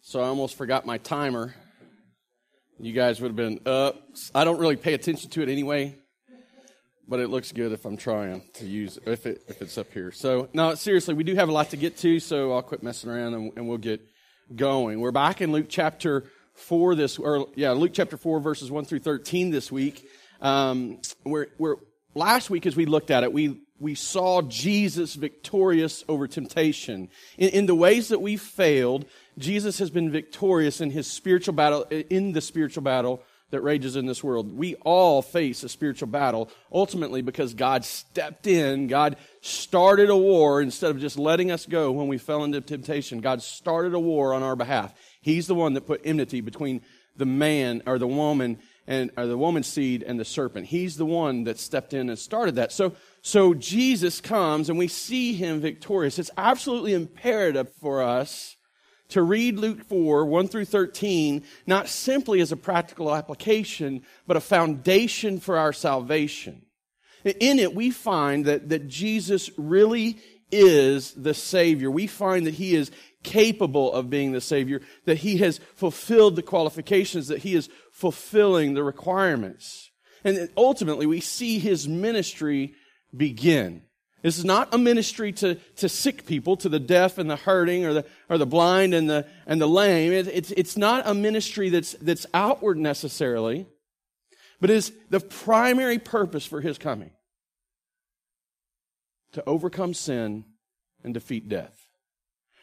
so I almost forgot my timer. You guys would have been up. I don't really pay attention to it anyway, but it looks good if I'm trying to use if it if it's up here. So no, seriously, we do have a lot to get to, so I'll quit messing around and, and we'll get going. We're back in Luke chapter four this, or yeah, Luke chapter four verses one through thirteen this week. Um, we're, we're last week as we looked at it, we we saw Jesus victorious over temptation. In, in, the ways that we failed, Jesus has been victorious in his spiritual battle, in the spiritual battle that rages in this world. We all face a spiritual battle, ultimately because God stepped in, God started a war instead of just letting us go when we fell into temptation. God started a war on our behalf. He's the one that put enmity between the man or the woman and or the woman's seed and the serpent. He's the one that stepped in and started that. So so Jesus comes and we see him victorious. It's absolutely imperative for us to read Luke 4, 1 through 13, not simply as a practical application, but a foundation for our salvation. In it, we find that, that Jesus really is the Savior. We find that He is capable of being the Savior, that He has fulfilled the qualifications, that He is fulfilling the requirements. And ultimately, we see His ministry begin. This is not a ministry to, to sick people, to the deaf and the hurting or the, or the blind and the, and the lame. It, it's, it's not a ministry that's, that's outward necessarily, but is the primary purpose for his coming to overcome sin and defeat death.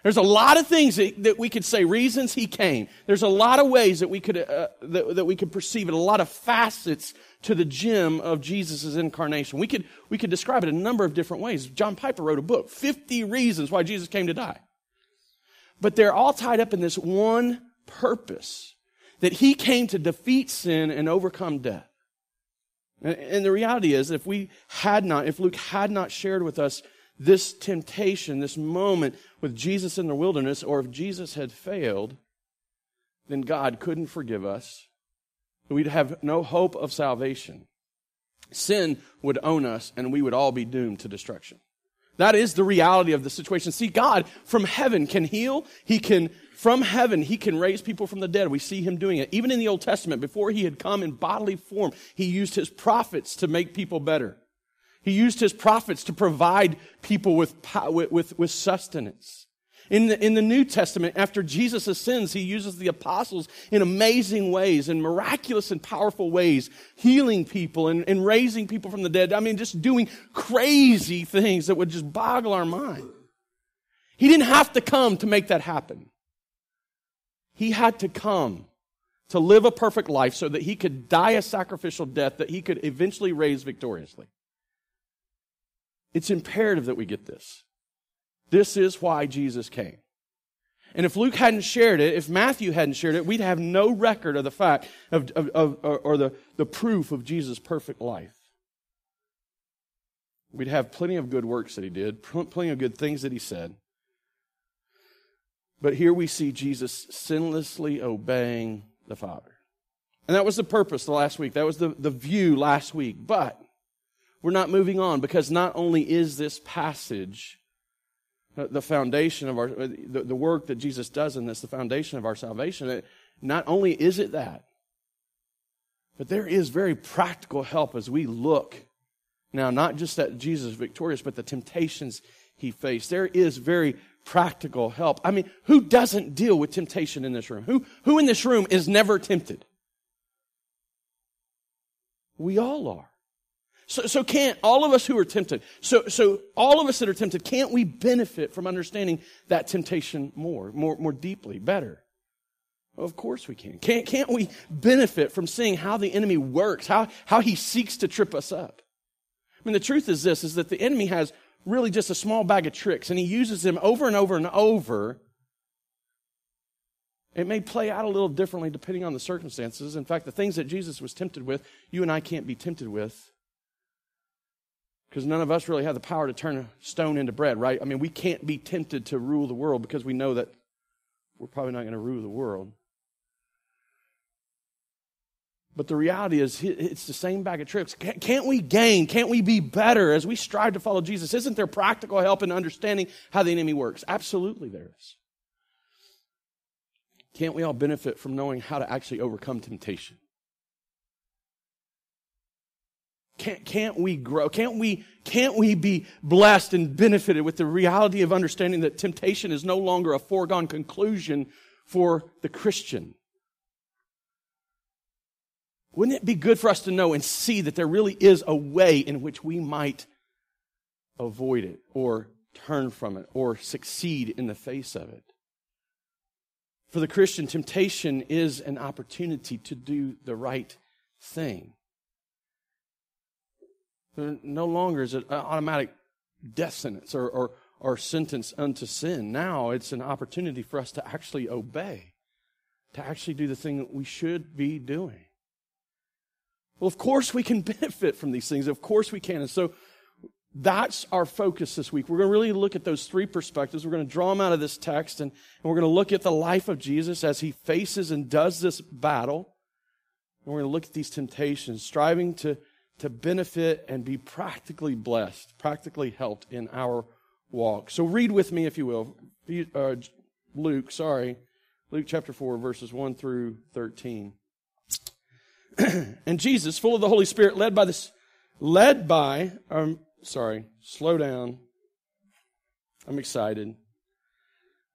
There's a lot of things that, that, we could say, reasons he came. There's a lot of ways that we could, uh, that, that we could perceive it, a lot of facets to the gem of Jesus' incarnation. We could, we could describe it a number of different ways. John Piper wrote a book, 50 Reasons Why Jesus Came to Die. But they're all tied up in this one purpose that he came to defeat sin and overcome death. And, and the reality is, if we had not, if Luke had not shared with us this temptation, this moment with Jesus in the wilderness, or if Jesus had failed, then God couldn't forgive us. We'd have no hope of salvation. Sin would own us, and we would all be doomed to destruction. That is the reality of the situation. See, God from heaven can heal. He can, from heaven, He can raise people from the dead. We see Him doing it. Even in the Old Testament, before He had come in bodily form, He used His prophets to make people better. He used his prophets to provide people with, with, with sustenance. In the, in the New Testament, after Jesus ascends, he uses the apostles in amazing ways, in miraculous and powerful ways, healing people and, and raising people from the dead. I mean, just doing crazy things that would just boggle our mind. He didn't have to come to make that happen. He had to come to live a perfect life so that he could die a sacrificial death that he could eventually raise victoriously. It's imperative that we get this. This is why Jesus came. And if Luke hadn't shared it, if Matthew hadn't shared it, we'd have no record of the fact of, of, of or the, the proof of Jesus' perfect life. We'd have plenty of good works that he did, plenty of good things that he said. But here we see Jesus sinlessly obeying the Father. And that was the purpose the last week. That was the, the view last week. But we're not moving on because not only is this passage uh, the foundation of our, uh, the, work that Jesus does in this, the foundation of our salvation, not only is it that, but there is very practical help as we look now, not just that Jesus victorious, but the temptations he faced. There is very practical help. I mean, who doesn't deal with temptation in this room? Who, who in this room is never tempted? We all are. So, so can't all of us who are tempted, so, so all of us that are tempted, can't we benefit from understanding that temptation more, more, more deeply, better? Of course we can. Can't, can't we benefit from seeing how the enemy works, how, how he seeks to trip us up? I mean, the truth is this, is that the enemy has really just a small bag of tricks and he uses them over and over and over. It may play out a little differently depending on the circumstances. In fact, the things that Jesus was tempted with, you and I can't be tempted with because none of us really have the power to turn a stone into bread, right? I mean, we can't be tempted to rule the world because we know that we're probably not going to rule the world. But the reality is, it's the same bag of tricks. Can't we gain? Can't we be better as we strive to follow Jesus? Isn't there practical help in understanding how the enemy works? Absolutely, there is. can't we all benefit from knowing how to actually overcome temptation? Can't, can't we grow? Can't we, can't we be blessed and benefited with the reality of understanding that temptation is no longer a foregone conclusion for the Christian? Wouldn't it be good for us to know and see that there really is a way in which we might avoid it or turn from it or succeed in the face of it? For the Christian, temptation is an opportunity to do the right thing. No longer is it an automatic death sentence or, or, or sentence unto sin. Now it's an opportunity for us to actually obey, to actually do the thing that we should be doing. Well, of course we can benefit from these things. Of course we can. And so that's our focus this week. We're going to really look at those three perspectives. We're going to draw them out of this text and, and we're going to look at the life of Jesus as he faces and does this battle. And we're going to look at these temptations, striving to to benefit and be practically blessed, practically helped in our walk. So read with me, if you will, uh, Luke, sorry, Luke chapter 4, verses 1 through 13. and Jesus, full of the Holy Spirit, led by this, led by, um, sorry, slow down. I'm excited.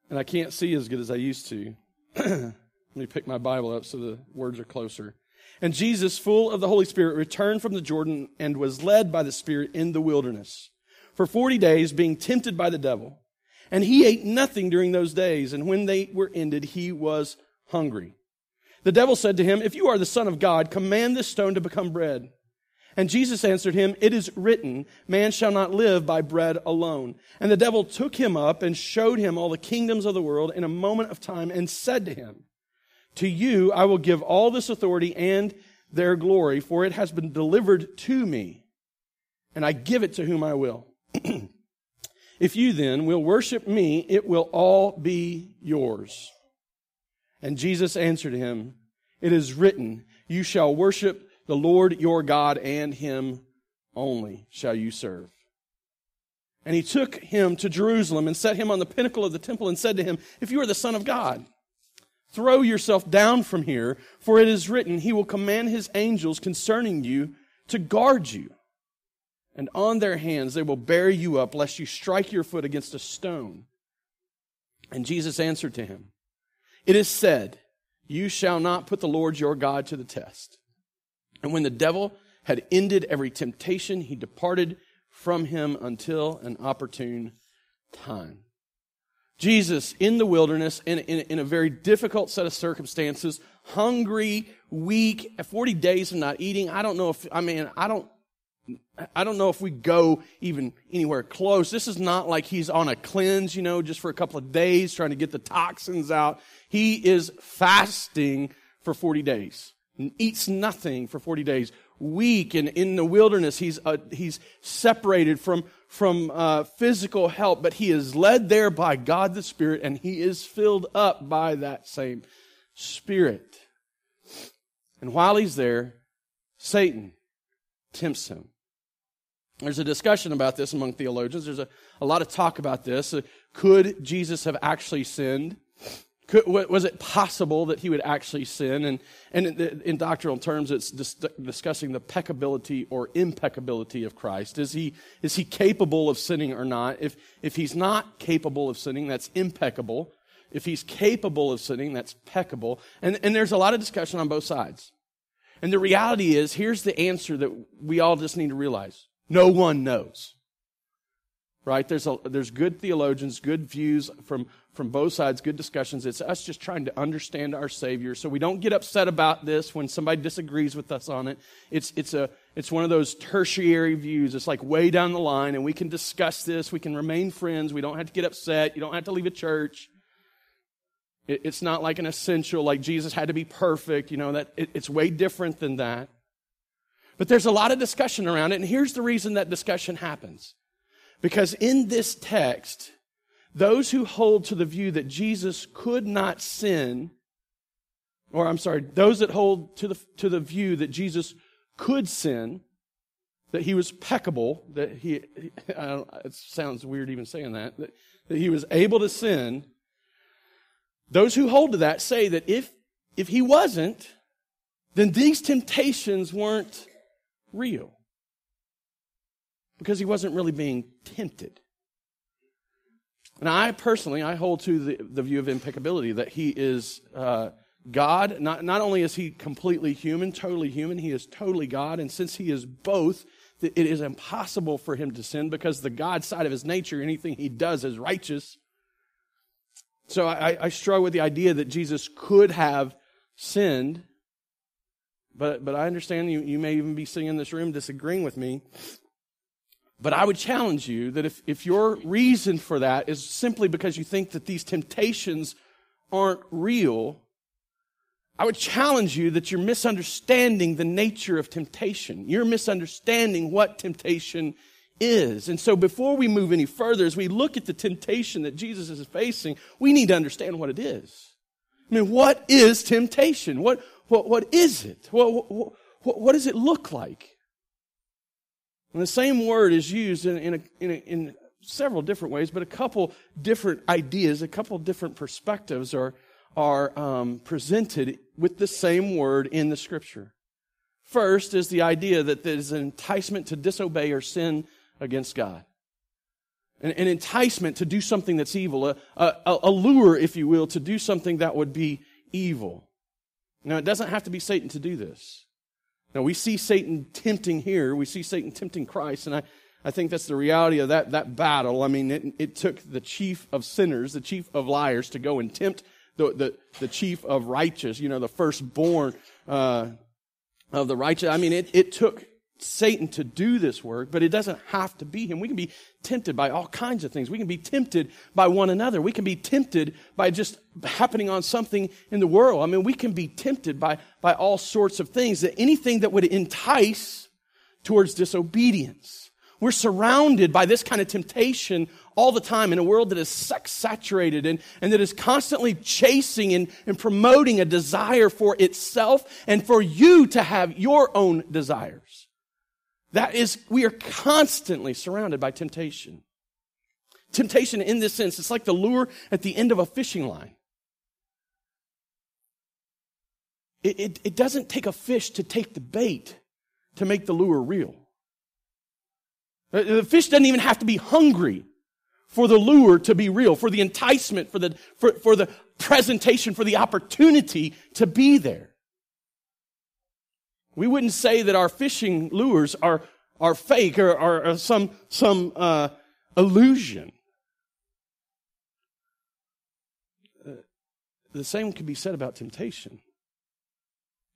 And I can't see as good as I used to. Let me pick my Bible up so the words are closer. And Jesus, full of the Holy Spirit, returned from the Jordan and was led by the Spirit in the wilderness for 40 days, being tempted by the devil. And he ate nothing during those days. And when they were ended, he was hungry. The devil said to him, If you are the Son of God, command this stone to become bread. And Jesus answered him, It is written, Man shall not live by bread alone. And the devil took him up and showed him all the kingdoms of the world in a moment of time and said to him, to you I will give all this authority and their glory, for it has been delivered to me, and I give it to whom I will. if you then will worship me, it will all be yours. And Jesus answered him, It is written, You shall worship the Lord your God, and him only shall you serve. And he took him to Jerusalem and set him on the pinnacle of the temple and said to him, If you are the Son of God, Throw yourself down from here, for it is written, He will command His angels concerning you to guard you. And on their hands they will bear you up, lest you strike your foot against a stone. And Jesus answered to him, It is said, You shall not put the Lord your God to the test. And when the devil had ended every temptation, he departed from him until an opportune time. Jesus in the wilderness in, in, in, a very difficult set of circumstances, hungry, weak, 40 days of not eating. I don't know if, I mean, I don't, I don't know if we go even anywhere close. This is not like he's on a cleanse, you know, just for a couple of days trying to get the toxins out. He is fasting for 40 days and eats nothing for 40 days. Weak and in the wilderness, he's, uh, he's separated from, from uh, physical help, but he is led there by God the Spirit, and he is filled up by that same Spirit. And while he's there, Satan tempts him. There's a discussion about this among theologians. There's a, a lot of talk about this. Uh, could Jesus have actually sinned? Could, was it possible that he would actually sin? And, and in, in doctrinal terms, it's dis- discussing the peccability or impeccability of Christ. Is he, is he capable of sinning or not? If, if he's not capable of sinning, that's impeccable. If he's capable of sinning, that's peccable. And, and there's a lot of discussion on both sides. And the reality is, here's the answer that we all just need to realize. No one knows right? There's, a, there's good theologians, good views from, from both sides, good discussions. It's us just trying to understand our Savior. So we don't get upset about this when somebody disagrees with us on it. It's, it's, a, it's one of those tertiary views. It's like way down the line, and we can discuss this. We can remain friends. We don't have to get upset. You don't have to leave a church. It, it's not like an essential, like Jesus had to be perfect. You know, that it, it's way different than that. But there's a lot of discussion around it, and here's the reason that discussion happens. Because in this text, those who hold to the view that Jesus could not sin, or I'm sorry, those that hold to the, to the view that Jesus could sin, that he was peccable, that he, it sounds weird even saying that, that, that he was able to sin, those who hold to that say that if, if he wasn't, then these temptations weren't real. Because he wasn't really being tempted. And I personally, I hold to the, the view of impeccability that he is uh, God. Not, not only is he completely human, totally human, he is totally God. And since he is both, it is impossible for him to sin because the God side of his nature, anything he does is righteous. So I, I struggle with the idea that Jesus could have sinned. But, but I understand you, you may even be sitting in this room disagreeing with me. But I would challenge you that if, if your reason for that is simply because you think that these temptations aren't real, I would challenge you that you're misunderstanding the nature of temptation. You're misunderstanding what temptation is. And so before we move any further, as we look at the temptation that Jesus is facing, we need to understand what it is. I mean, what is temptation? What, what, what is it? What, what, what does it look like? And the same word is used in, in, a, in, a, in several different ways, but a couple different ideas, a couple different perspectives are, are um, presented with the same word in the scripture. First is the idea that there's an enticement to disobey or sin against God. An, an enticement to do something that's evil, a, a, a lure, if you will, to do something that would be evil. Now, it doesn't have to be Satan to do this. Now, we see Satan tempting here. We see Satan tempting Christ, and I, I think that's the reality of that, that battle. I mean, it, it took the chief of sinners, the chief of liars, to go and tempt the, the, the chief of righteous, you know, the firstborn uh, of the righteous. I mean, it, it took Satan to do this work, but it doesn't have to be him. We can be tempted by all kinds of things. We can be tempted by one another. We can be tempted by just happening on something in the world. I mean, we can be tempted by, by all sorts of things, that anything that would entice towards disobedience. We're surrounded by this kind of temptation all the time in a world that is sex saturated and, and that is constantly chasing and, and promoting a desire for itself and for you to have your own desires. That is, we are constantly surrounded by temptation. Temptation in this sense, it's like the lure at the end of a fishing line. It, it, it doesn't take a fish to take the bait to make the lure real. The fish doesn't even have to be hungry for the lure to be real, for the enticement, for the, for, for the presentation, for the opportunity to be there. We wouldn't say that our fishing lures are, are fake or, are some, some uh, illusion. Uh, the same could be said about temptation.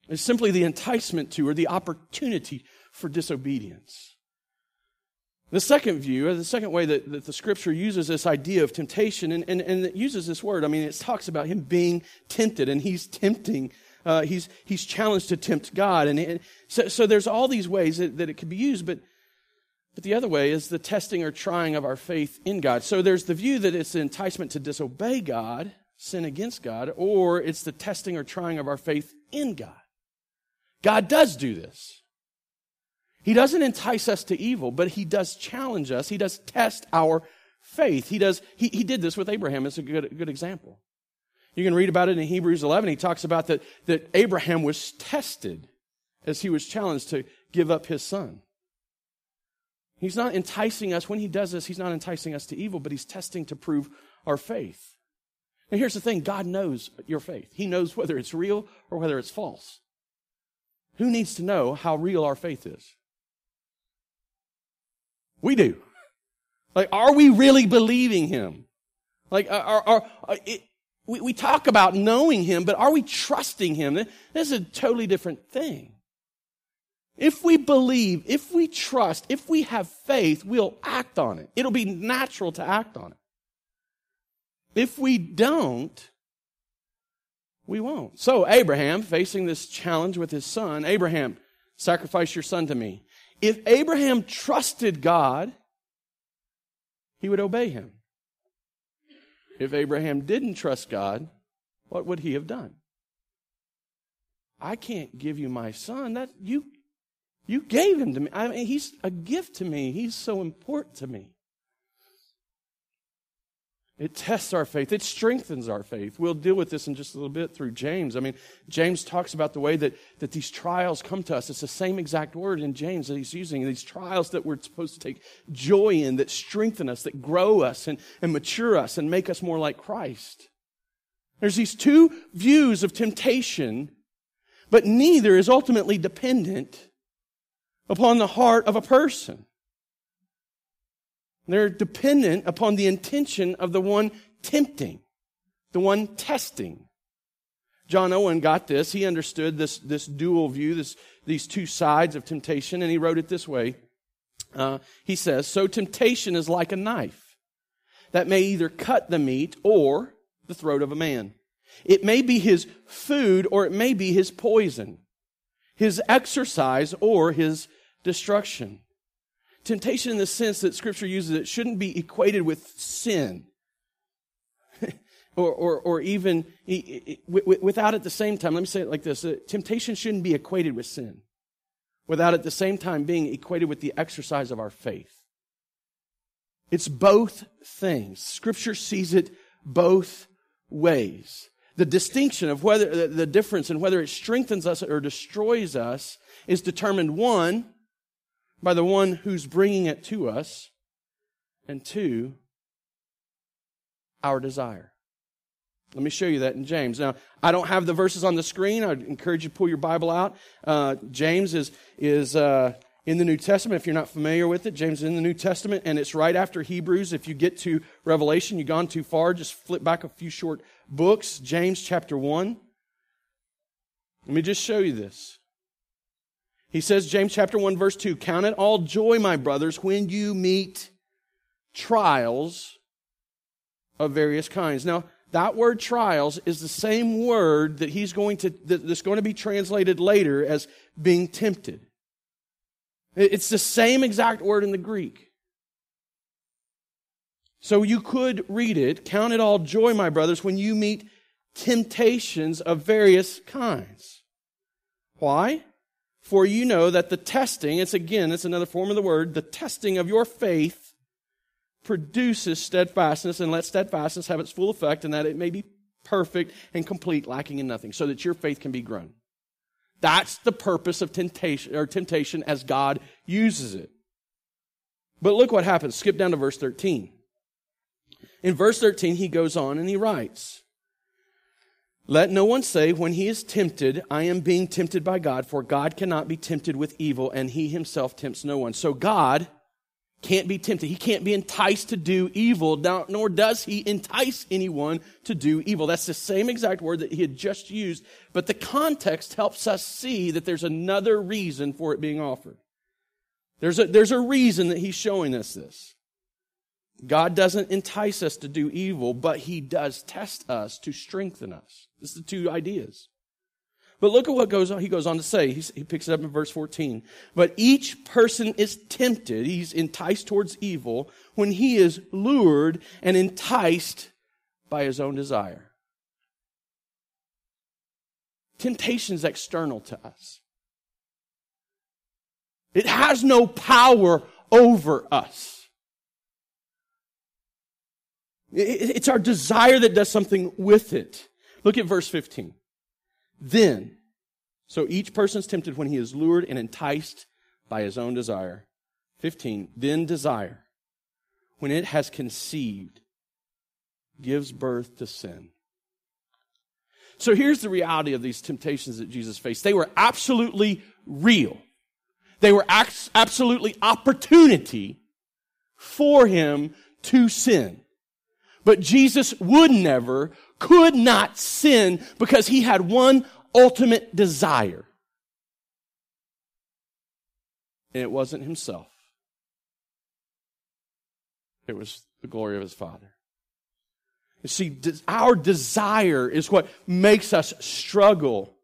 It's simply the enticement to or the opportunity for disobedience. The second view, or the second way that, that the scripture uses this idea of temptation, and, and, and it uses this word, I mean, it talks about him being tempted, and he's tempting, uh, he's, he's challenged to tempt God. And, so, so there's all these ways that, that it could be used, but, but the other way is the testing or trying of our faith in God. So there's the view that it's the enticement to disobey God, sin against God, or it's the testing or trying of our faith in God. God does do this. He doesn't entice us to evil, but he does challenge us. He does test our faith. He does, he, he did this with Abraham as a good, good example. You can read about it in Hebrews 11. He talks about that, that Abraham was tested as he was challenged to give up his son. He's not enticing us. When he does this, he's not enticing us to evil, but he's testing to prove our faith. And here's the thing God knows your faith. He knows whether it's real or whether it's false. Who needs to know how real our faith is? We do. Like, are we really believing him? Like, are, are, are it, we, we talk about knowing him, but are we trusting him? This is a totally different thing. If we believe, if we trust, if we have faith, we'll act on it. It'll be natural to act on it. If we don't, we won't. So, Abraham, facing this challenge with his son, Abraham, sacrifice your son to me. If Abraham trusted God, he would obey him. If Abraham didn't trust God, what would he have done? I can't give you my son. That you you gave him to me. I mean, he's a gift to me. He's so important to me. It tests our faith. It strengthens our faith. We'll deal with this in just a little bit through James. I mean, James talks about the way that, that these trials come to us. It's the same exact word in James that he's using. These trials that we're supposed to take joy in, that strengthen us, that grow us and, and mature us and make us more like Christ. There's these two views of temptation, but neither is ultimately dependent upon the heart of a person. They're dependent upon the intention of the one tempting, the one testing. John Owen got this. He understood this, this dual view, this, these two sides of temptation, and he wrote it this way. Uh, he says, So temptation is like a knife that may either cut the meat or the throat of a man. It may be his food or it may be his poison, his exercise or his destruction. Temptation, in the sense that Scripture uses it, shouldn't be equated with sin. or, or, or even without at the same time, let me say it like this uh, temptation shouldn't be equated with sin, without at the same time being equated with the exercise of our faith. It's both things. Scripture sees it both ways. The distinction of whether, the difference in whether it strengthens us or destroys us is determined one, by the one who's bringing it to us, and two, our desire. Let me show you that in James. Now, I don't have the verses on the screen. I'd encourage you to pull your Bible out. Uh, James is, is uh, in the New Testament. If you're not familiar with it, James is in the New Testament, and it's right after Hebrews. If you get to Revelation, you've gone too far, just flip back a few short books. James chapter 1. Let me just show you this. He says, James chapter 1, verse 2 Count it all joy, my brothers, when you meet trials of various kinds. Now, that word trials is the same word that he's going to, that's going to be translated later as being tempted. It's the same exact word in the Greek. So you could read it, count it all joy, my brothers, when you meet temptations of various kinds. Why? For you know that the testing, it's again, it's another form of the word, the testing of your faith produces steadfastness, and let steadfastness have its full effect, and that it may be perfect and complete, lacking in nothing, so that your faith can be grown. That's the purpose of temptation, or temptation as God uses it. But look what happens. Skip down to verse 13. In verse 13, he goes on and he writes, let no one say when he is tempted, I am being tempted by God, for God cannot be tempted with evil, and he himself tempts no one. So God can't be tempted. He can't be enticed to do evil, nor does he entice anyone to do evil. That's the same exact word that he had just used, but the context helps us see that there's another reason for it being offered. There's a, there's a reason that he's showing us this. God doesn't entice us to do evil, but he does test us to strengthen us. This is the two ideas. But look at what goes on. He goes on to say, he picks it up in verse 14. But each person is tempted, he's enticed towards evil, when he is lured and enticed by his own desire. Temptation is external to us. It has no power over us. It's our desire that does something with it. Look at verse 15. Then, so each person is tempted when he is lured and enticed by his own desire. 15. Then desire, when it has conceived, gives birth to sin. So here's the reality of these temptations that Jesus faced. They were absolutely real. They were absolutely opportunity for him to sin. But Jesus would never, could not sin because he had one ultimate desire. And it wasn't himself. It was the glory of his Father. You see, our desire is what makes us struggle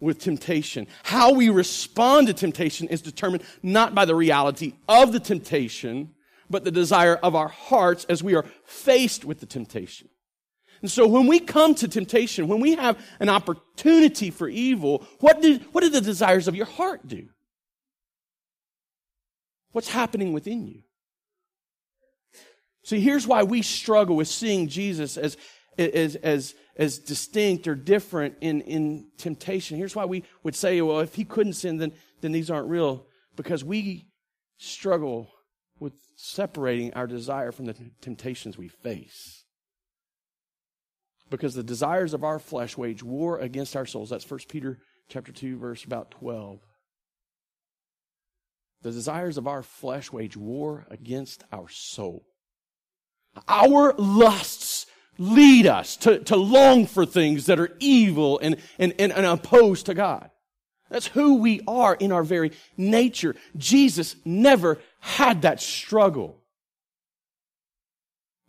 with temptation. How we respond to temptation is determined not by the reality of the temptation, but the desire of our hearts as we are faced with the temptation. And so when we come to temptation, when we have an opportunity for evil, what do, what do the desires of your heart do? What's happening within you? See, here's why we struggle with seeing Jesus as, as, as, as distinct or different in, in temptation. Here's why we would say, well, if he couldn't sin, then, then these aren't real. Because we struggle with separating our desire from the temptations we face. Because the desires of our flesh wage war against our souls. That's 1 Peter chapter 2, verse about 12. The desires of our flesh wage war against our soul. Our lusts lead us to, to long for things that are evil and, and, and, and opposed to God. That's who we are in our very nature. Jesus never had that struggle.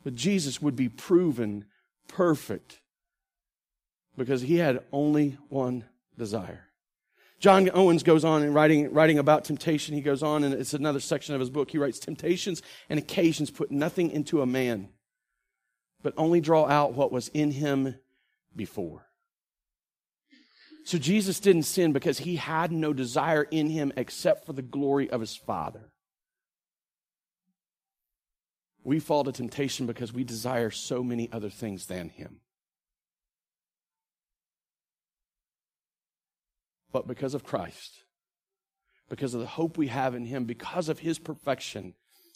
But Jesus would be proven perfect because he had only one desire. John Owens goes on in writing, writing about temptation. He goes on, and it's another section of his book. He writes, Temptations and occasions put nothing into a man, but only draw out what was in him before. So Jesus didn't sin because he had no desire in him except for the glory of his Father. We fall to temptation because we desire so many other things than him. But because of Christ, because of the hope we have in Him, because of His perfection,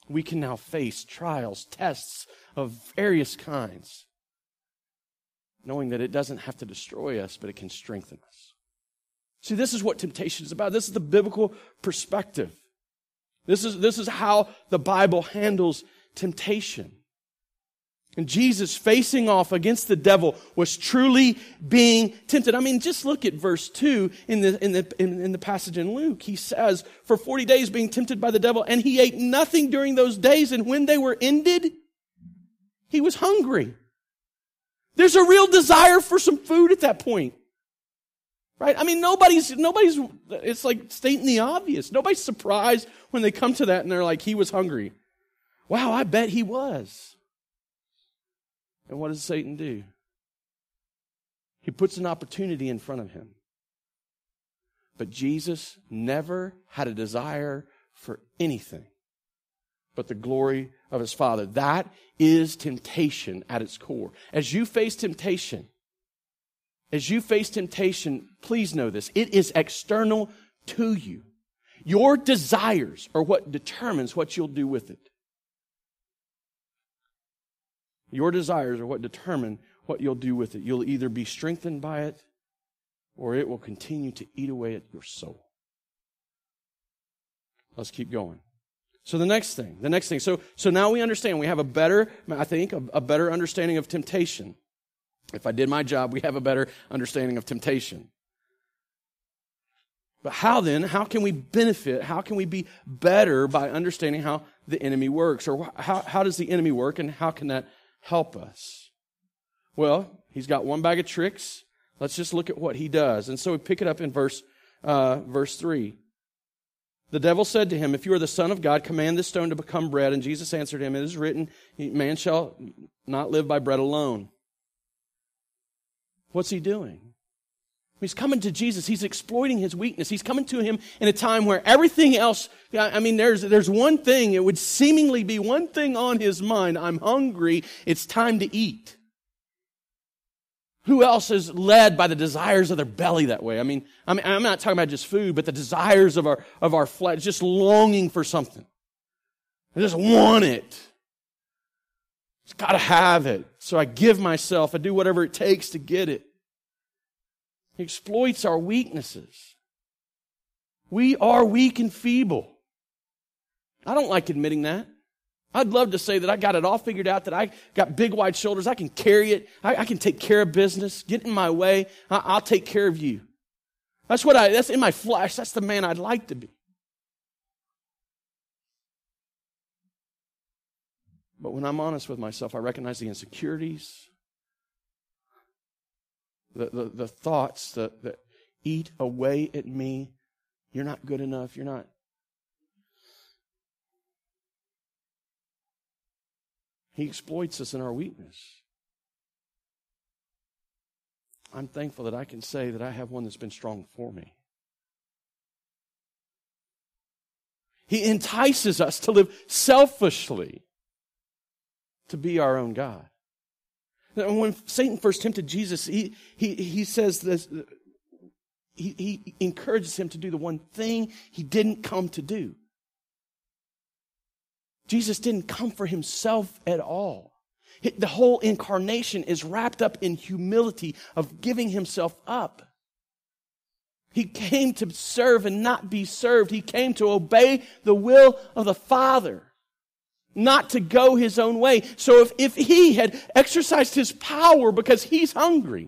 we can now face trials, tests of various kinds, knowing that it doesn't have to destroy us, but it can strengthen us. See, this is what temptation is about. This is the biblical perspective. This is, this is how the Bible handles temptation. And Jesus facing off against the devil was truly being tempted. I mean, just look at verse 2 in the, in the, in, in, the passage in Luke. He says, for 40 days being tempted by the devil, and he ate nothing during those days, and when they were ended, he was hungry. There's a real desire for some food at that point. Right? I mean, nobody's, nobody's, it's like stating the obvious. Nobody's surprised when they come to that and they're like, he was hungry. Wow, I bet he was. And what does Satan do? He puts an opportunity in front of him. But Jesus never had a desire for anything but the glory of his Father. That is temptation at its core. As you face temptation, as you face temptation, please know this. It is external to you. Your desires are what determines what you'll do with it. Your desires are what determine what you'll do with it. You'll either be strengthened by it or it will continue to eat away at your soul. Let's keep going. So the next thing, the next thing. So, so now we understand. We have a better, I think, a, a better understanding of temptation. If I did my job, we have a better understanding of temptation. But how then, how can we benefit? How can we be better by understanding how the enemy works? Or how, how does the enemy work and how can that help us? Well, he's got one bag of tricks. Let's just look at what he does. And so we pick it up in verse, uh, verse 3. The devil said to him, If you are the Son of God, command this stone to become bread. And Jesus answered him, It is written, Man shall not live by bread alone. What's he doing? He's coming to Jesus. He's exploiting his weakness. He's coming to him in a time where everything else, I mean, there's, there's one thing, it would seemingly be one thing on his mind. I'm hungry. It's time to eat. Who else is led by the desires of their belly that way? I mean, I mean, I'm not talking about just food, but the desires of our, of our flesh, just longing for something. I just want it. It's got to have it. So I give myself, I do whatever it takes to get it. He exploits our weaknesses. We are weak and feeble. I don't like admitting that. I'd love to say that I got it all figured out, that I got big wide shoulders, I can carry it, I, I can take care of business, get in my way, I, I'll take care of you. That's what I, that's in my flesh, that's the man I'd like to be. But when I'm honest with myself, I recognize the insecurities, the, the, the thoughts that, that eat away at me. You're not good enough. You're not. He exploits us in our weakness. I'm thankful that I can say that I have one that's been strong for me. He entices us to live selfishly to be our own God. When Satan first tempted Jesus, he, he, he says this, he, he encourages him to do the one thing he didn't come to do. Jesus didn't come for himself at all. The whole incarnation is wrapped up in humility of giving himself up. He came to serve and not be served. He came to obey the will of the Father, not to go his own way. So if, if he had exercised his power because he's hungry,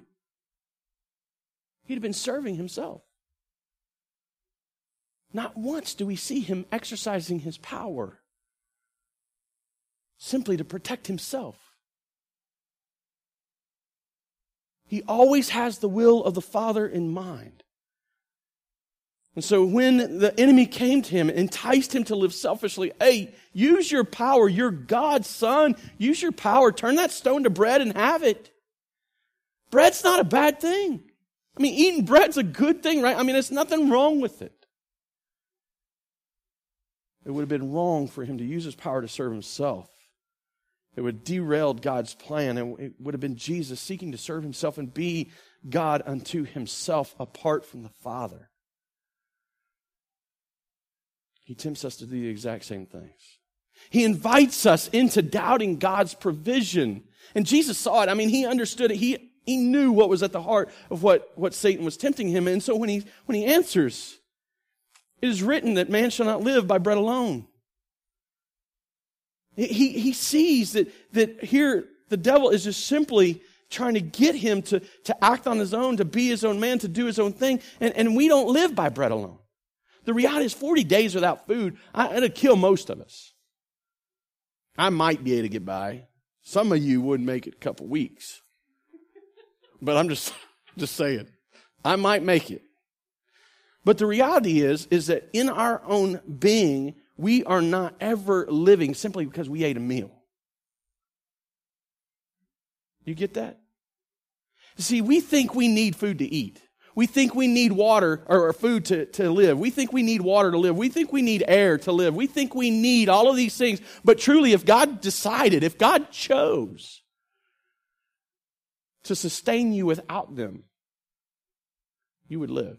he'd have been serving himself. Not once do we see him exercising his power simply to protect himself. He always has the will of the Father in mind. And so when the enemy came to him, and enticed him to live selfishly, hey, use your power. You're God's son. Use your power. Turn that stone to bread and have it. Bread's not a bad thing. I mean, eating bread's a good thing, right? I mean, there's nothing wrong with it. It would have been wrong for him to use his power to serve himself. It would have derailed God's plan. And it would have been Jesus seeking to serve himself and be God unto himself apart from the Father. He tempts us to do the exact same things. He invites us into doubting God's provision. And Jesus saw it. I mean, he understood it. He, he knew what was at the heart of what, what Satan was tempting him. And so when he, when he answers, it is written that man shall not live by bread alone. He, he sees that, that here the devil is just simply trying to get him to, to act on his own, to be his own man, to do his own thing. And, and we don't live by bread alone. The reality is 40 days without food, it'll kill most of us. I might be able to get by. Some of you wouldn't make it a couple weeks. But I'm just, just saying. I might make it. But the reality is, is that in our own being, we are not ever living simply because we ate a meal. You get that? See, we think we need food to eat. We think we need water or food to, to live. We think we need water to live. We think we need air to live. We think we need all of these things. But truly, if God decided, if God chose to sustain you without them, you would live.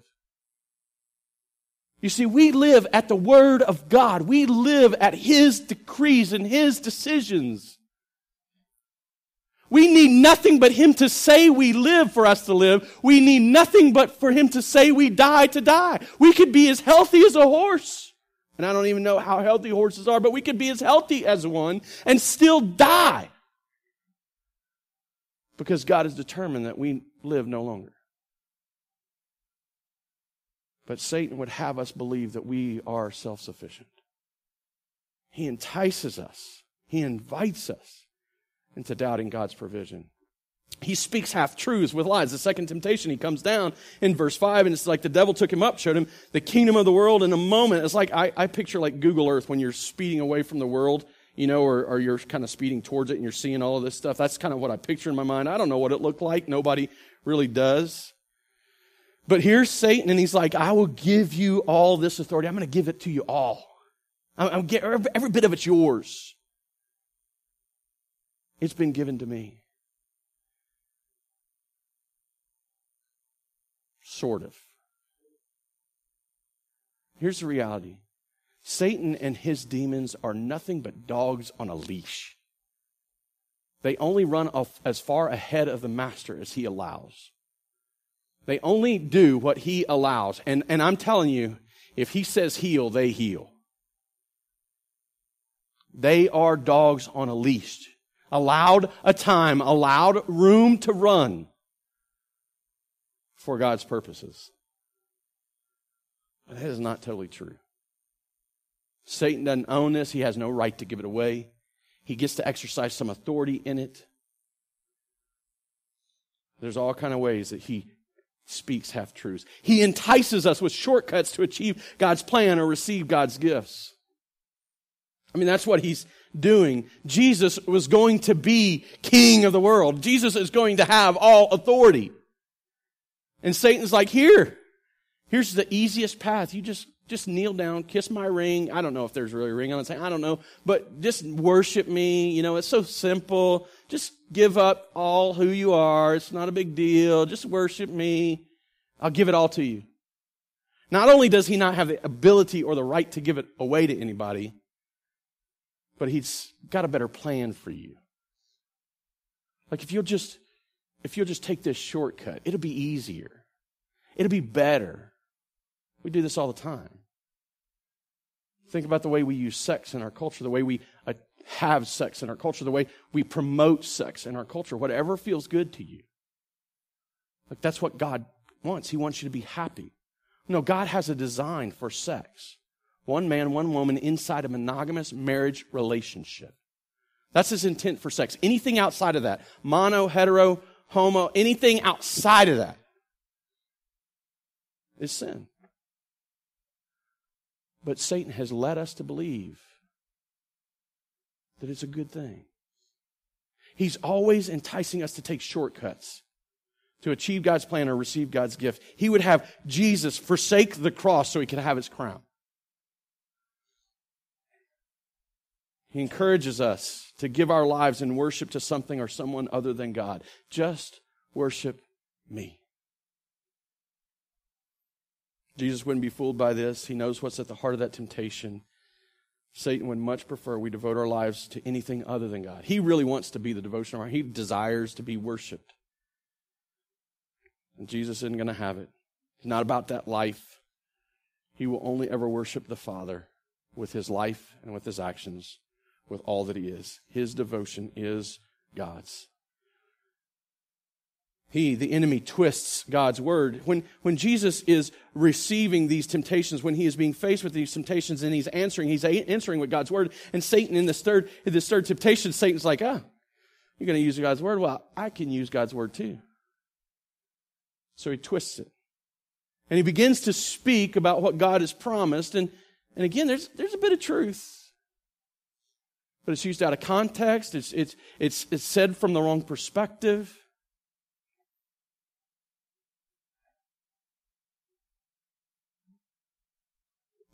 You see, we live at the Word of God. We live at His decrees and His decisions. We need nothing but Him to say we live for us to live. We need nothing but for Him to say we die to die. We could be as healthy as a horse. And I don't even know how healthy horses are, but we could be as healthy as one and still die. Because God has determined that we live no longer. But Satan would have us believe that we are self sufficient. He entices us, he invites us into doubting God's provision. He speaks half truths with lies. The second temptation, he comes down in verse 5, and it's like the devil took him up, showed him the kingdom of the world in a moment. It's like I, I picture like Google Earth when you're speeding away from the world, you know, or, or you're kind of speeding towards it and you're seeing all of this stuff. That's kind of what I picture in my mind. I don't know what it looked like. Nobody really does. But here's Satan, and he's like, I will give you all this authority. I'm going to give it to you all. I'm, I'm get, every, every bit of it's yours. It's been given to me. Sort of. Here's the reality Satan and his demons are nothing but dogs on a leash. They only run as far ahead of the master as he allows. They only do what he allows. And, and I'm telling you, if he says heel, they heel. They are dogs on a leash allowed a time, allowed room to run for God's purposes. But that is not totally true. Satan doesn't own this. He has no right to give it away. He gets to exercise some authority in it. There's all kind of ways that he speaks half truths. He entices us with shortcuts to achieve God's plan or receive God's gifts. I mean, that's what he's doing. Jesus was going to be king of the world. Jesus is going to have all authority. And Satan's like, here, here's the easiest path. You just just kneel down, kiss my ring. I don't know if there's really a ring on it. I don't know, but just worship me. You know, it's so simple. Just give up all who you are. It's not a big deal. Just worship me. I'll give it all to you. Not only does he not have the ability or the right to give it away to anybody, but he's got a better plan for you. Like if you'll just if you'll just take this shortcut, it'll be easier. It'll be better. We do this all the time. Think about the way we use sex in our culture, the way we have sex in our culture, the way we promote sex in our culture, whatever feels good to you. Like that's what God wants. He wants you to be happy. No, God has a design for sex. One man, one woman inside a monogamous marriage relationship. That's his intent for sex. Anything outside of that, mono, hetero, homo, anything outside of that is sin. But Satan has led us to believe that it's a good thing. He's always enticing us to take shortcuts to achieve God's plan or receive God's gift. He would have Jesus forsake the cross so he could have his crown. He encourages us to give our lives in worship to something or someone other than God. Just worship me. Jesus wouldn't be fooled by this. He knows what's at the heart of that temptation. Satan would much prefer we devote our lives to anything other than God. He really wants to be the devotion of our He desires to be worshiped. And Jesus isn't going to have it. He's not about that life. He will only ever worship the Father with his life and with his actions, with all that he is. His devotion is God's. He, the enemy, twists God's word. When, when Jesus is receiving these temptations, when he is being faced with these temptations and he's answering, he's answering with God's word. And Satan, in this third, in this third temptation, Satan's like, ah, you're going to use God's word? Well, I can use God's word too. So he twists it. And he begins to speak about what God has promised. And, and again, there's, there's a bit of truth. But it's used out of context. It's, it's, it's, it's said from the wrong perspective.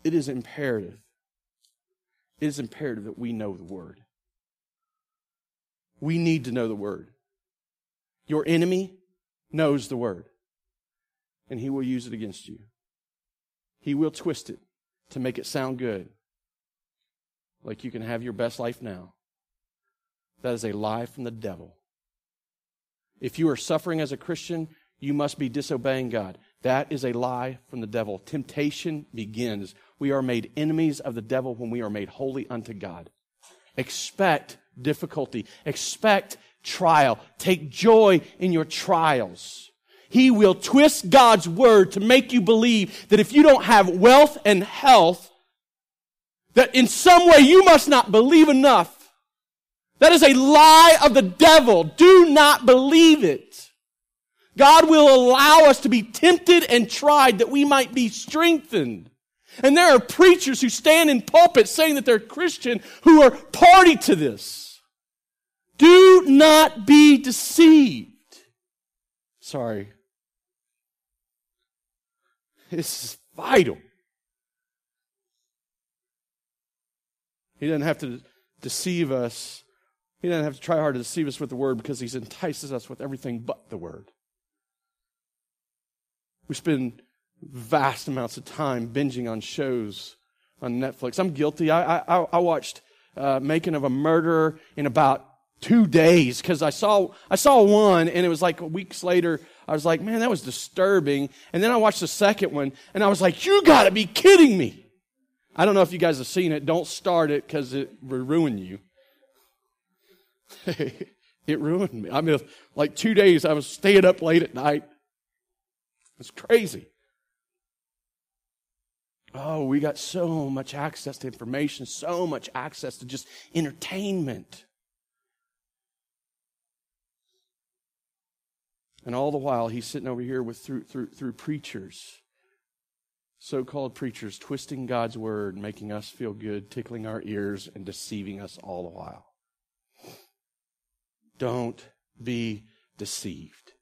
It is imperative. It is imperative that we know the Word. We need to know the Word. Your enemy knows the Word and he will use it against you. He will twist it to make it sound good. Like you can have your best life now. That is a lie from the devil. If you are suffering as a Christian, you must be disobeying God. That is a lie from the devil. Temptation begins. We are made enemies of the devil when we are made holy unto God. Expect difficulty. Expect trial. Take joy in your trials. He will twist God's word to make you believe that if you don't have wealth and health, that in some way you must not believe enough. That is a lie of the devil. Do not believe it. God will allow us to be tempted and tried that we might be strengthened. And there are preachers who stand in pulpits saying that they're Christian who are party to this. Do not be deceived. Sorry. This is vital. He doesn't have to deceive us. He doesn't have to try hard to deceive us with the word because he entices us with everything but the word. We spend vast amounts of time binging on shows on Netflix. I'm guilty. I, I, I watched uh, Making of a Murderer in about two days because I saw I saw one and it was like weeks later I was like, man, that was disturbing. And then I watched the second one and I was like, you got to be kidding me. I don't know if you guys have seen it. Don't start it because it will ruin you. it ruined me. I mean, like two days I was staying up late at night. It's crazy. Oh, we got so much access to information, so much access to just entertainment. And all the while, he's sitting over here with through, through, through preachers, so called preachers, twisting God's word, making us feel good, tickling our ears, and deceiving us all the while. Don't be deceived.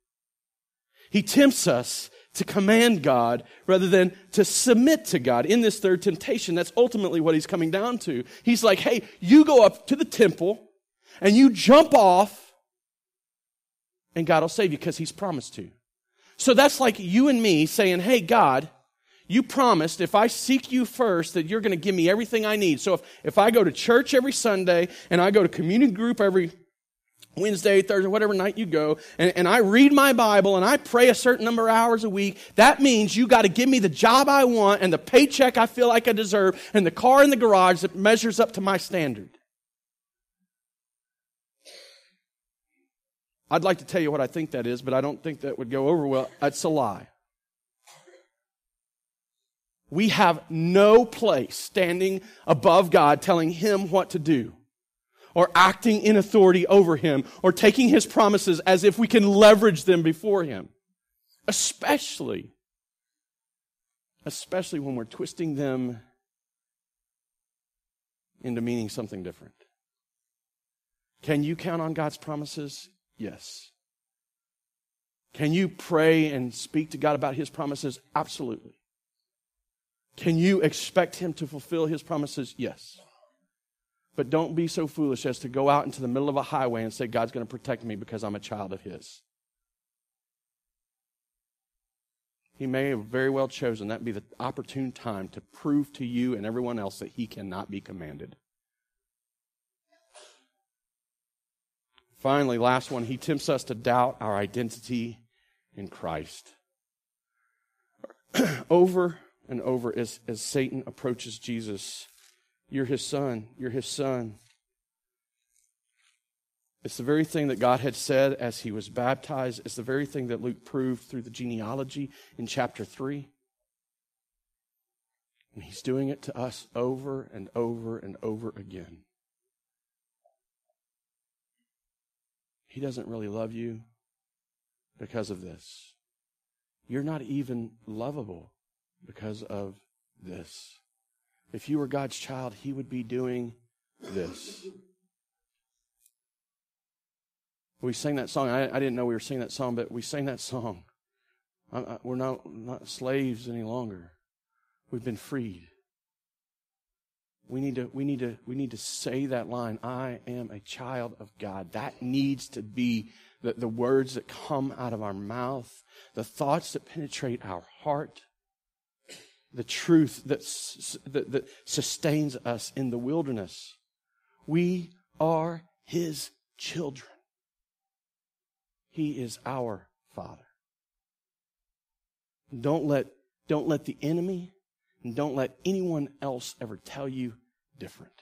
He tempts us to command God rather than to submit to God. In this third temptation, that's ultimately what he's coming down to. He's like, hey, you go up to the temple and you jump off and God will save you because he's promised to. So that's like you and me saying, hey, God, you promised if I seek you first that you're going to give me everything I need. So if, if I go to church every Sunday and I go to community group every Wednesday, Thursday, whatever night you go, and, and I read my Bible and I pray a certain number of hours a week, that means you got to give me the job I want and the paycheck I feel like I deserve and the car in the garage that measures up to my standard. I'd like to tell you what I think that is, but I don't think that would go over well. It's a lie. We have no place standing above God telling Him what to do or acting in authority over him or taking his promises as if we can leverage them before him. Especially, especially when we're twisting them into meaning something different. Can you count on God's promises? Yes. Can you pray and speak to God about his promises? Absolutely. Can you expect him to fulfill his promises? Yes. But don't be so foolish as to go out into the middle of a highway and say, God's going to protect me because I'm a child of His. He may have very well chosen that be the opportune time to prove to you and everyone else that He cannot be commanded. Finally, last one, He tempts us to doubt our identity in Christ. over and over as, as Satan approaches Jesus you're his son. You're his son. It's the very thing that God had said as he was baptized. It's the very thing that Luke proved through the genealogy in chapter 3. And he's doing it to us over and over and over again. He doesn't really love you because of this. You're not even lovable because of this. If you were God's child, He would be doing this. We sang that song. I, I didn't know we were singing that song, but we sang that song. I, I, we're not, not slaves any longer. We've been freed. We need to, we need to, we need to say that line. I am a child of God. That needs to be the, the words that come out of our mouth, the thoughts that penetrate our heart the truth that, that, that sustains us in the wilderness. We are His children. He is our Father. Don't let, don't let the enemy and don't let anyone else ever tell you different.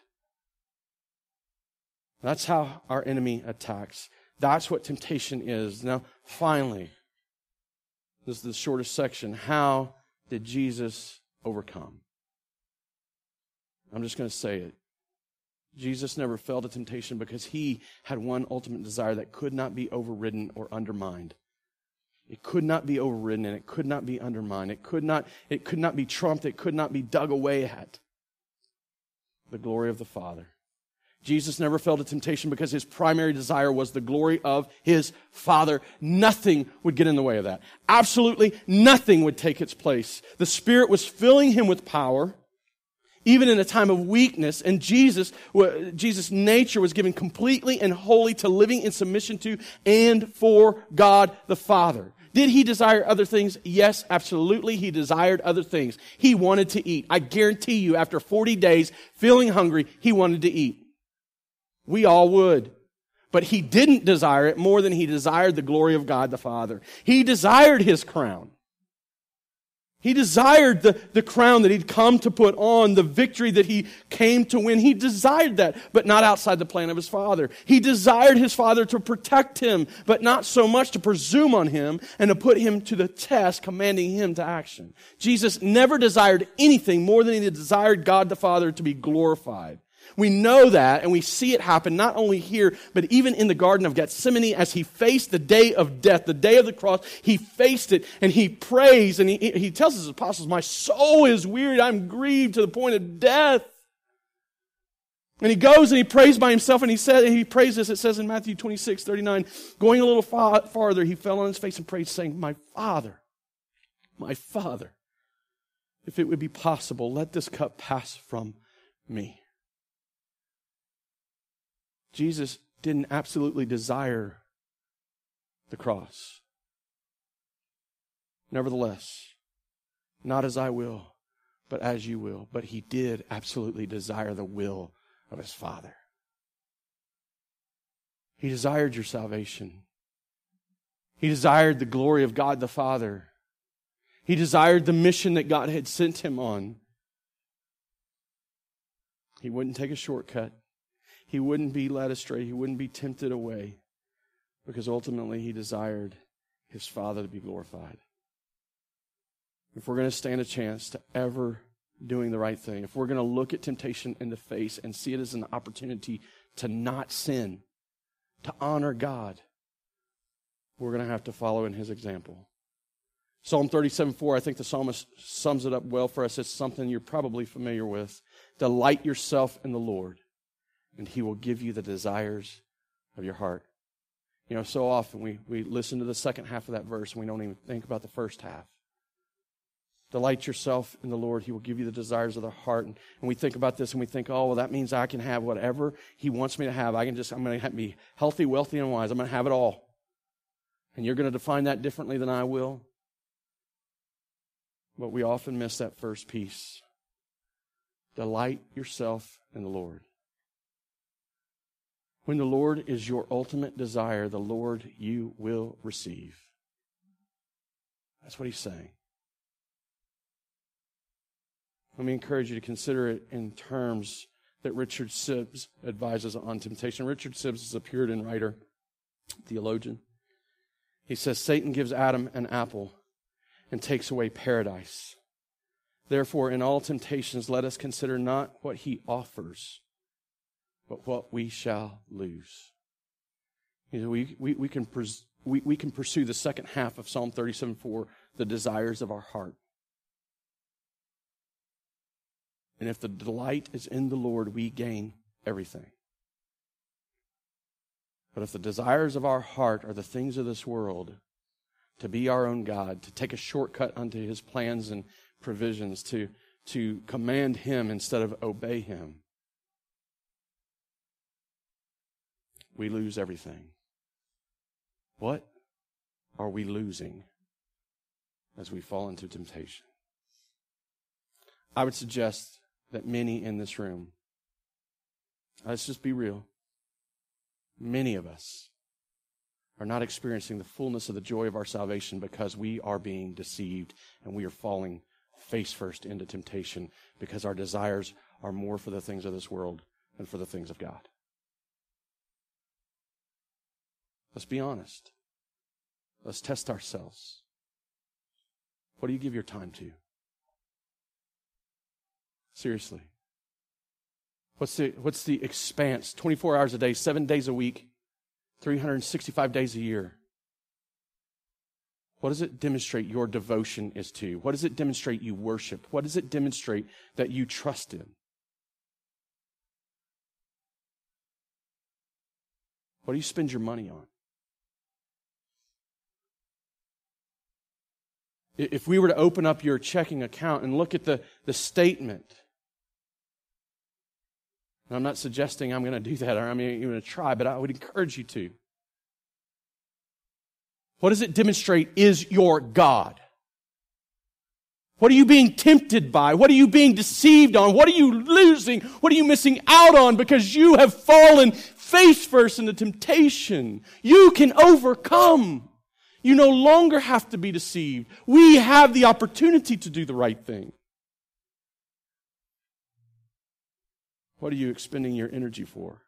That's how our enemy attacks. That's what temptation is. Now, finally, this is the shortest section. How did Jesus overcome? I'm just going to say it. Jesus never fell to temptation because he had one ultimate desire that could not be overridden or undermined. It could not be overridden and it could not be undermined. It could not, it could not be trumped. It could not be dug away at. The glory of the Father. Jesus never fell to temptation because his primary desire was the glory of his Father. Nothing would get in the way of that. Absolutely nothing would take its place. The Spirit was filling him with power, even in a time of weakness, and Jesus, Jesus' nature was given completely and wholly to living in submission to and for God the Father. Did he desire other things? Yes, absolutely. He desired other things. He wanted to eat. I guarantee you, after 40 days, feeling hungry, he wanted to eat. We all would. But he didn't desire it more than he desired the glory of God the Father. He desired his crown. He desired the, the crown that he'd come to put on, the victory that he came to win. He desired that, but not outside the plan of his father. He desired his father to protect him, but not so much to presume on him and to put him to the test, commanding him to action. Jesus never desired anything more than he desired God the Father to be glorified. We know that and we see it happen not only here, but even in the Garden of Gethsemane as he faced the day of death, the day of the cross. He faced it and he prays and he, he tells his apostles, My soul is wearied. I'm grieved to the point of death. And he goes and he prays by himself and he said, he prays this, it says in Matthew 26, 39, going a little far, farther, he fell on his face and prayed, saying, My Father, My Father, if it would be possible, let this cup pass from me. Jesus didn't absolutely desire the cross. Nevertheless, not as I will, but as you will. But he did absolutely desire the will of his Father. He desired your salvation. He desired the glory of God the Father. He desired the mission that God had sent him on. He wouldn't take a shortcut. He wouldn't be led astray. He wouldn't be tempted away because ultimately he desired his Father to be glorified. If we're going to stand a chance to ever doing the right thing, if we're going to look at temptation in the face and see it as an opportunity to not sin, to honor God, we're going to have to follow in his example. Psalm 37 4, I think the psalmist sums it up well for us. It's something you're probably familiar with. Delight yourself in the Lord, and he will give you the desires of your heart. You know, so often we, we listen to the second half of that verse and we don't even think about the first half. Delight yourself in the Lord. He will give you the desires of the heart. And, and we think about this and we think, oh, well, that means I can have whatever He wants me to have. I can just, I'm going to be healthy, wealthy, and wise. I'm going to have it all. And you're going to define that differently than I will. But we often miss that first piece. Delight yourself in the Lord. When the Lord is your ultimate desire, the Lord you will receive. That's what he's saying. Let me encourage you to consider it in terms that Richard Sibbes advises on temptation. Richard Sibbes is a Puritan writer, theologian. He says Satan gives Adam an apple and takes away paradise. Therefore, in all temptations, let us consider not what he offers, but what we shall lose. You know, we, we, we, can pres- we, we can pursue the second half of Psalm 37 4, the desires of our heart. And if the delight is in the Lord, we gain everything. But if the desires of our heart are the things of this world, to be our own God, to take a shortcut unto his plans and provisions, to, to command him instead of obey him, we lose everything. What are we losing as we fall into temptation? I would suggest that many in this room, let's just be real, many of us are not experiencing the fullness of the joy of our salvation because we are being deceived and we are falling face first into temptation because our desires are more for the things of this world than for the things of God. Let's be honest. Let's test ourselves. What do you give your time to? Seriously. What's the, what's the expanse? 24 hours a day, seven days a week, 365 days a year. What does it demonstrate your devotion is to? What does it demonstrate you worship? What does it demonstrate that you trust in? What do you spend your money on? If we were to open up your checking account and look at the, the statement, I'm not suggesting I'm going to do that or I'm even going to try, but I would encourage you to. What does it demonstrate is your God? What are you being tempted by? What are you being deceived on? What are you losing? What are you missing out on because you have fallen face first into temptation? You can overcome. You no longer have to be deceived. We have the opportunity to do the right thing. What are you expending your energy for?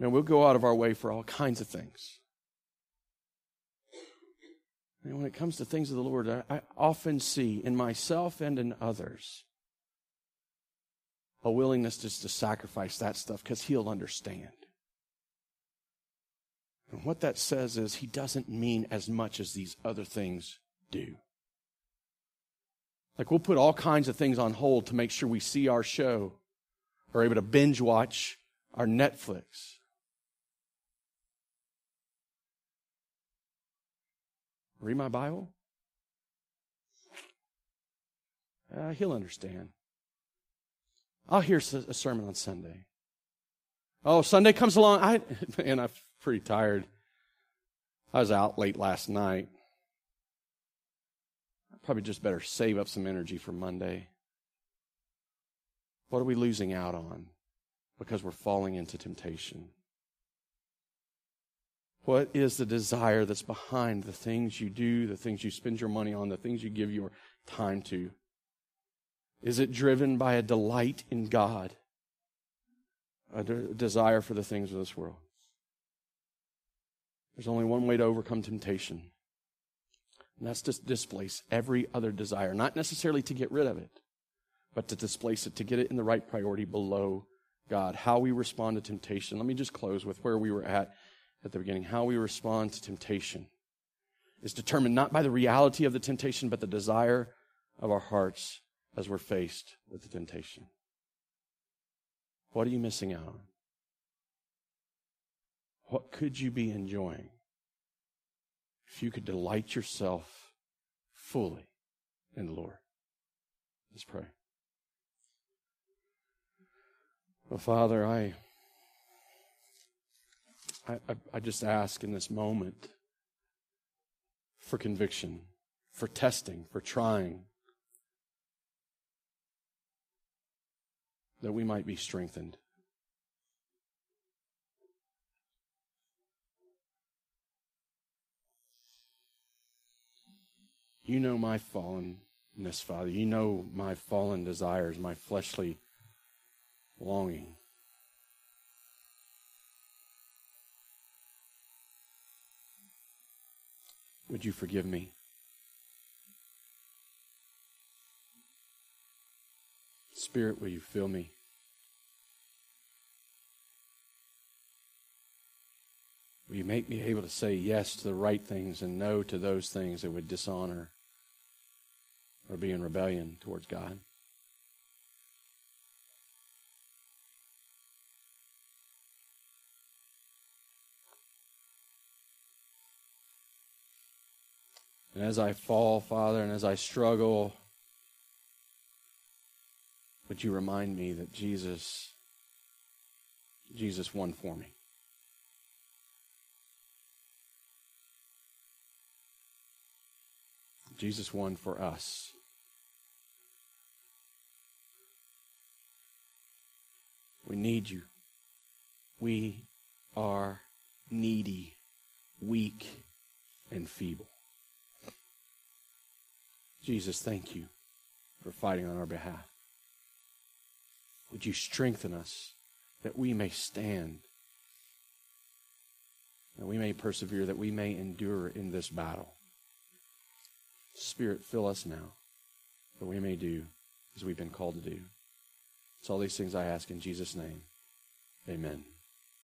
And we'll go out of our way for all kinds of things. And when it comes to things of the Lord, I, I often see in myself and in others a willingness just to sacrifice that stuff because He'll understand. And what that says is he doesn't mean as much as these other things do. Like we'll put all kinds of things on hold to make sure we see our show or able to binge watch our Netflix. Read my Bible? Uh, he'll understand. I'll hear a sermon on Sunday. Oh, Sunday comes along. I man, I'm pretty tired. I was out late last night. I probably just better save up some energy for Monday. What are we losing out on? Because we're falling into temptation. What is the desire that's behind the things you do, the things you spend your money on, the things you give your time to? Is it driven by a delight in God? A de- desire for the things of this world? There's only one way to overcome temptation, and that's to displace every other desire, not necessarily to get rid of it, but to displace it, to get it in the right priority below God. How we respond to temptation. Let me just close with where we were at at the beginning. How we respond to temptation is determined not by the reality of the temptation, but the desire of our hearts as we're faced with the temptation. What are you missing out on? What could you be enjoying if you could delight yourself fully in the Lord? Let's pray. Well, Father, I, I, I just ask in this moment for conviction, for testing, for trying, that we might be strengthened. You know my fallenness, Father. You know my fallen desires, my fleshly longing. Would you forgive me? Spirit, will you fill me? Will you make me able to say yes to the right things and no to those things that would dishonor or be in rebellion towards God? And as I fall, Father, and as I struggle, would you remind me that Jesus Jesus won for me? Jesus won for us. We need you. We are needy, weak, and feeble. Jesus, thank you for fighting on our behalf. Would you strengthen us that we may stand, that we may persevere, that we may endure in this battle? Spirit, fill us now that we may do as we've been called to do. It's all these things I ask in Jesus' name. Amen.